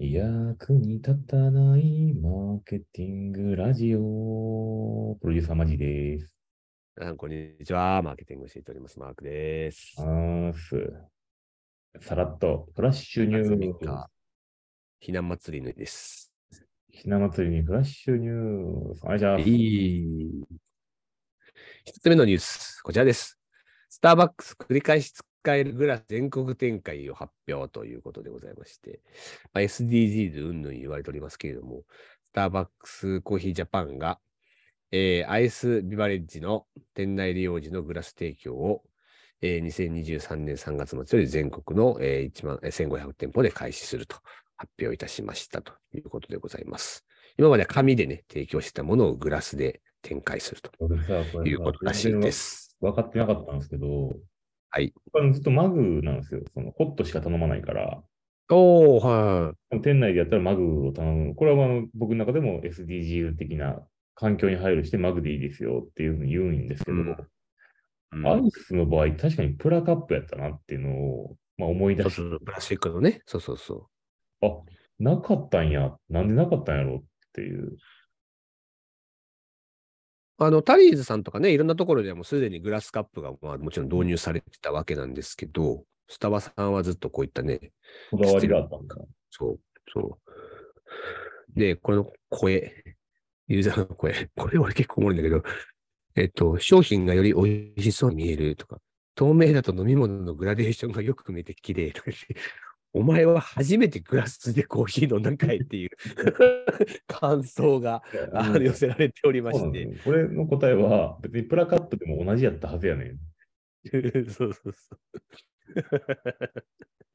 役に立たないマーケティングラジオ。プロデューサーマジです。皆さん、こんにちは。マーケティングをしております。マークです。す。さらっと、フラッシュニュ夏ー3日、ひな祭りの日です。ひな祭りにフラッシュニュース。お願いします。いい。一つ目のニュース、こちらです。スターバックス繰り返し使えるグラス全国展開を発表ということでございまして、まあ、SDGs うんぬん言われておりますけれども、スターバックスコーヒージャパンが、えーアイスビバレッジの店内利用時のグラス提供を、えー2023年3月末より全国の、えー1万1500店舗で開始すると発表いたしましたということでございます。今まで紙でね、提供してたものをグラスで展開すると、いうことらしいです。分かってなかったんですけど、はい。ずっとマグなんですよ。そのホットしか頼まないから、おー、はい。店内でやったらマグを頼む。これはあの僕の中でも SDGs 的な環境に配慮してマグでいいですよっていうふうに言うんですけど、うんうんアイスの場合、確かにプラカップやったなっていうのを、まあ、思い出しそうそう、プラスチックのね。そうそうそあ、なかったんや。なんでなかったんやろっていう。う。あの、タリーズさんとかね、いろんなところではもうすでにグラスカップが、まあ、もちろん導入されてたわけなんですけど、スタバさんはずっとこういったね、こだわりがあったんだ。そう、そう。で、この声、ユーザーの声、これ俺結構おもろいんだけど、えっと、商品がより美味しそうに見えるとか、透明だと飲み物のグラデーションがよく見えて綺麗とかお前は初めてグラスでコーヒー飲んだんかいっていう 感想が寄せられておりまして、これの答えは、別にプラカップでも同じやったはずやねん。そうそうそう。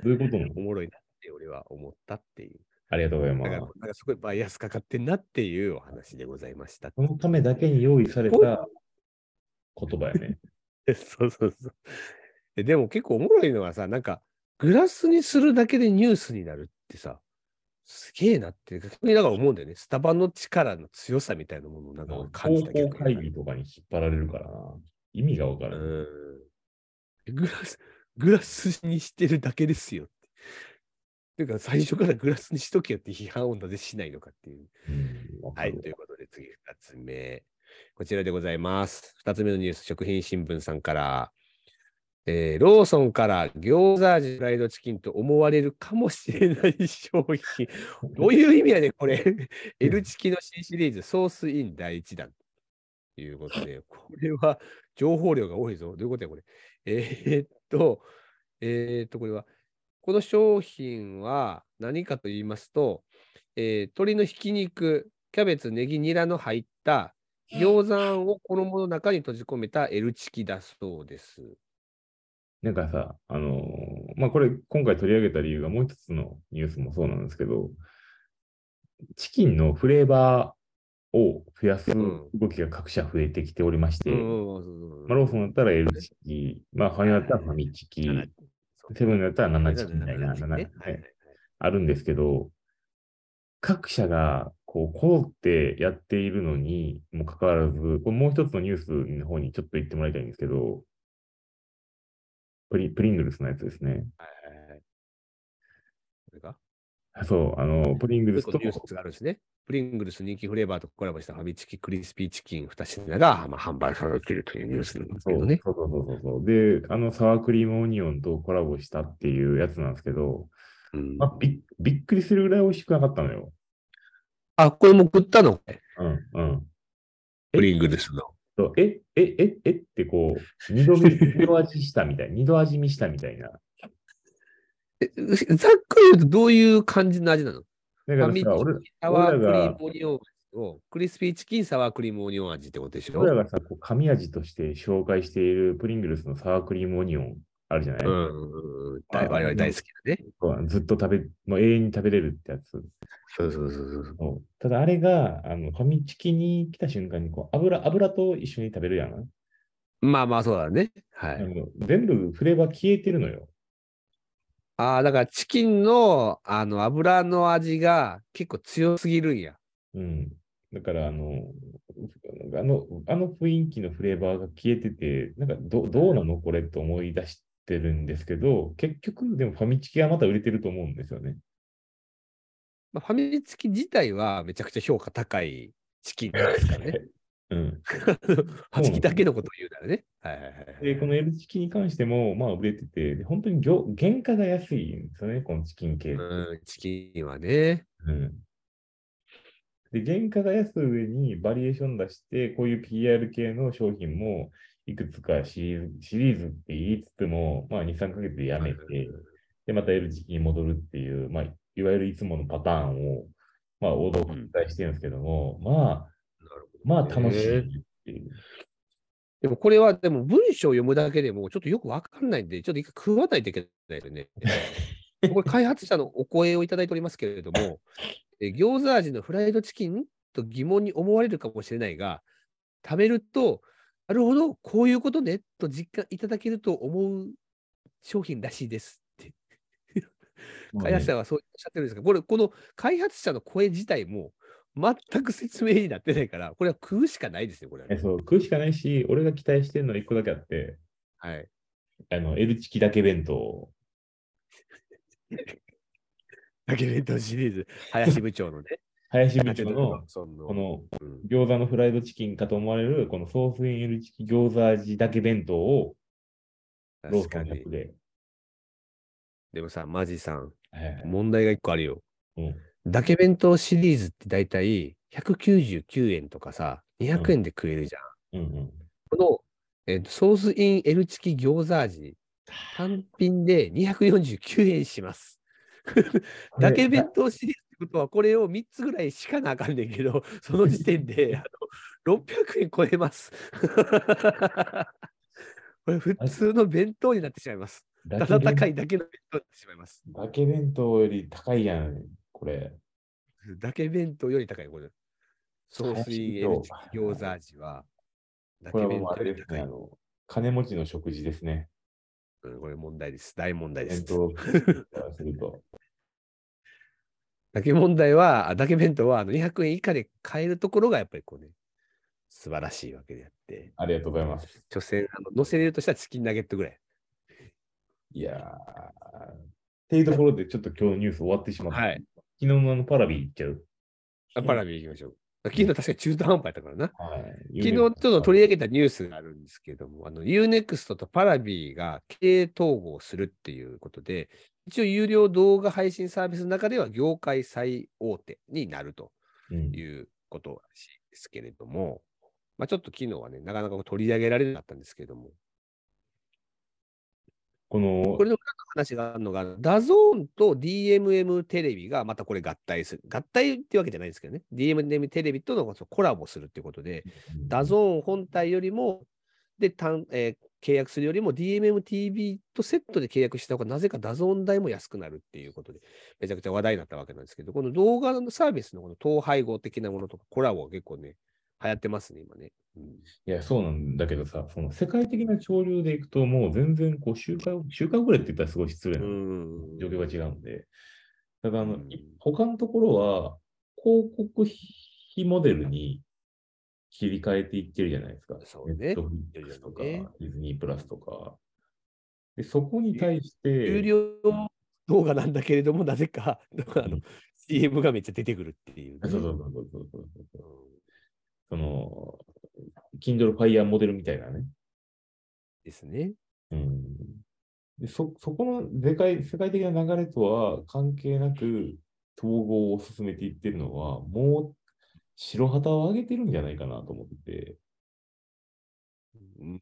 どういうことなの？おもろいなって俺は思ったっていう。ありがとうございます。なんかすごいバイアスかかってんなっていうお話でございました。そのためだけに用意された言葉やね。そうそうそう。ででも結構おもろいのはさ、なんか、グラスにするだけでニュースになるってさ、すげえなって、逆にだから思うんだよね。スタバの力の強さみたいなものをなんか俺感じたけど。会議とかに引っ張られるからな。意味がわからない。うん。グラス、グラスにしてるだけですよって。ていうか、最初からグラスにしとけよって批判をなぜしないのかっていう。うはい、るということで次2つ目。こちらでございます。2つ目のニュース、食品新聞さんから、えーローソンから餃子味フライドチキンと思われるかもしれない商品。どういう意味やねん、これ。L チキの新シリーズ、ソースイン第1弾。ということで、これは情報量が多いぞ。どういうことや、これ。えーっと、えーっと、これは、この商品は何かと言いますと、えー鶏のひき肉、キャベツ、ネギ、ニラの入った餃子を衣の中に閉じ込めた L チキだそうです。なんかさ、あのーまあ、これ今回取り上げた理由がもう一つのニュースもそうなんですけど、チキンのフレーバーを増やすん。動きが各社増えてきておりまして、うんまあ、ローソンだったら L チキ、まあ、ファミマだったらファミチキ、セブンだったら7チキみたいな、7ね。はいあるんですけど、各社がこう、こぞってやっているのにもかかわらず、これもう一つのニュースの方にちょっと言ってもらいたいんですけど、プリプリングルスのやつですね。はいはいはいこれが？そう、あの、プリングルスとがあるんですね。プリングルス人気フレーバーとコラボしたファミチキクリスピーチキン2品が、まあ、販売されているというニュースなんですけどね。そうそうそうそう。で、あの、サワークリームオニオンとコラボしたっていうやつなんですけど、うんまあ、びっびっくりするぐらい美味しくなかったのよ。あ、これも食ったの？うん、うん。プリングルスの。え、え、え、えってこう、二度見、二度味したみたい、二度味見したみたいな。えざっくり言うとどういう感じの味なの？だからさ、俺キサワークリームオニオン味を、クリスピーチキンサワークリームオニオン味ってことでしょ？俺らがさ、こう神味として紹介しているプリングルスのサワークリームオニオンあるじゃない、うん我々大好きだね。ずっと食べ、もう永遠に食べれるってやつ。そうそうそうそう。そうただあれが、あの、ファミチキに来た瞬間に、こう、油、油と一緒に食べるやん。まあまあそうだね。はい。全部フレーバー消えてるのよ。ああ、だからチキンのあの油の味が結構強すぎるんや。うん。だから、あの、あの、あの雰囲気のフレーバーが消えてて、なんかど、どうなのこれと思い出してるんですけど、結局、でもファミチキはまた売れてると思うんですよね。まあ、ファミリー付き自体はめちゃくちゃ評価高いチキンですからね。うん。はじきだけのことを言うならね。はいはいはいはい。で、この L チキに関しても、まあ、売れてて、で本当に業原価が安いんですよね、このチキン系。うん、チキンはね。うん。で、原価が安い上にバリエーション出して、こういう PR 系の商品もいくつかシリーズシリーズって言いつつも、まあ、2、3ヶ月でやめて、で、また L チキに戻るっていう、まあ、いわゆるいつものパターンを、まあ、王道を繰り返してるんですけども、まあ、なるほどまあ、楽しいねっていう。でもこれは、でも文章を読むだけでもちょっとよくわかんないんで、ちょっと一回食わないといけないでね。これ開発者のお声をいただいておりますけれども、え餃子味のフライドチキンと疑問に思われるかもしれないが、食べると、なるほど、こういうことねと実感いただけると思う商品らしいです。開発者はそうおっしゃってるんですが、これ、この開発者の声自体も全く説明になってないから、これは食うしかないですよ、これはね、えそう食うしかないし、俺が期待してるのは1個だけあって、はい。あの、L チキだけ弁当。だけ弁当シリーズ、林部長のね。林部長の、このうん餃子のフライドチキンかと思われる、このソースイン L チキ餃子味だけ弁当をローソン確かに100。で。でもさ、マジさん、はいはい問題が一個あるよ。うんだけ弁当シリーズって大体199円とかさ、200円で食えるじゃん。うんうん。この、えーソースイン L チキ餃子味、単品で249円します。だけ弁当シリーズってことは、これを3つぐらいしかなあかんねんけど、その時点であの600円超えます。これ普通の弁当になってしまいます。ただ高いだけの弁当になってしまいます。だけ弁当より高いやん、これ。だけ弁当より高い、これ。ソースイン L チキ餃子味は、だけ弁これはもうあ当より高ね、あ。の、金持ちの食事ですね。うんこれ問題です。大問題です弁。当からすると。だけ問題は、あだけ弁当はあの200円以下で買えるところがやっぱりこうね、素晴らしいわけであって、ありがとうございます。所詮、あの乗せれるとしたらチキンナゲットぐらい。いやー。っていうところでちょっと今日のニュース終わってしまった。はい。昨日のあのパラビ行っちゃう。あ Paravi 行きましょう。昨日確かに中途半端やったからな。はい。昨日ちょっと取り上げたニュースがあるんですけども、あの UNEXT とパラビが経営統合するっていうことで、一応有料動画配信サービスの中では業界最大手になるとうんいうことらしいですけれども、まあ、ちょっと昨日はね、なかなか取り上げられなかったんですけども、このこれの話があるのが、 DAZN と DMM テレビがまたこれ合体する。合体っていうわけじゃないですけどね。DMM テレビとのコラボするっていうことで、DAZN 本体よりも、で、単えー契約するよりも DMMTV とセットで契約した方がなぜか DAZN 代も安くなるっていうことで、めちゃくちゃ話題になったわけなんですけど、この動画のサービスのこの統廃合的なものとかコラボが結構ね、流行ってますね、今ね。うん。いや、そうなんだけどさ、その世界的な潮流でいくと、もう全然こう周回、周回ぐらいって言ったらすごい失礼なうん。状況が違うんで、ただあの、うん。い他のところは、広告費モデルに切り替えていってるじゃないですか。そうね。ネットフリックスとか、ね。ディズニープラスとか。で、そこに対して、有料動画なんだけれども、なぜかあの CM がめっちゃ出てくるっていうね、そうそうそうそうそうその、Kindle Fire モデルみたいなね。ですね。うんでそそこの世界世界的な流れとは関係なく統合を進めていってるのは、もう白旗を上げてるんじゃないかなと思って。うん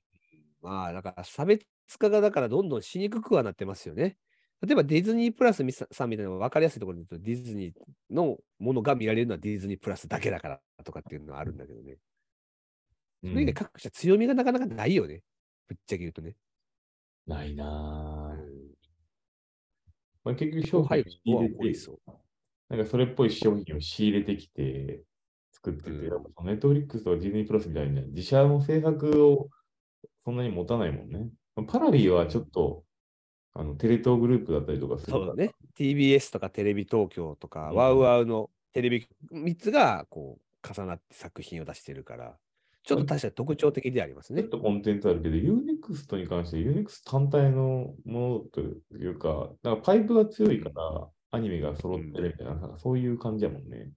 まあ、だから差別化がだからどんどんしにくくはなってますよね。例えばディズニープラスみささんみたいなの分かりやすいところで言うと、ディズニーのものが見られるのはディズニープラスだけだからとかっていうのはあるんだけどね。それ以外各社強みがなかなかないよね。ぶっちゃけ言うとね。ないなぁ。うんまあ、結局商品を仕入れて。なんかそれっぽい商品を仕入れてきて作ってて、うんやっぱネットフリックスとかディズニープラスみたいに自社の制作をそんなに持たないもんね。パラビはちょっと、あのテレ東グループだったりとかするそうだね。TBS とかテレビ東京とか、うんワウワウのテレビ3つがこう重なって作品を出してるから、ちょっと確かに特徴的でありますねちょっ。とコンテンツあるけど、UNEXT に関して UNEXT 単体のものというか、なんかパイプが強いから、アニメが揃ってるみたいな、なんかそういう感じやもんね。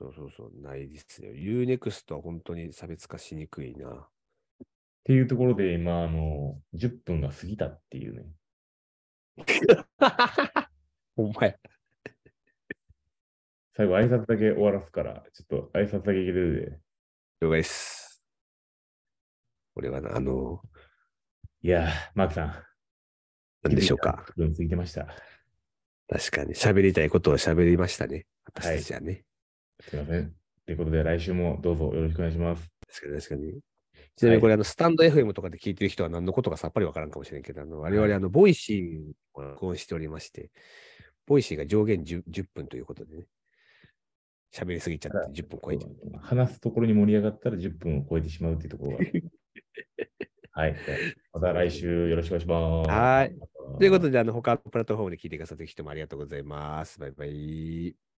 そうそうそう、ないですよ。UNEXT は本当に差別化しにくいな。っていうところで、今、あの、10分が過ぎたっていうね。ほんまや。最後、挨拶だけ終わらすから、ちょっと挨拶だけいけるで。了解です。これはな、あの、いやー、マークさん。何でしょうか？10分過ぎてました。確かに喋りたいことを喋りましたね。私たちはね。すいません。ということで、来週もどうぞよろしくお願いします。確かに確かに。ちなみにこれ、あの、 stand.fm とかで聞いてる人は何のことかさっぱりわからんかもしれんけど、あの、我々、あの、 Voicy を録音しておりまして、 Voicy が上限 10, 10分ということでね、喋りすぎちゃって10分超えちゃう。話すところに盛り上がったら10分を超えてしまうっていうところが。はい。また来週よろしくお願いします。はいということで、あの、他のプラットフォームで聞いてくださってる人もありがとうございます。バイバイ。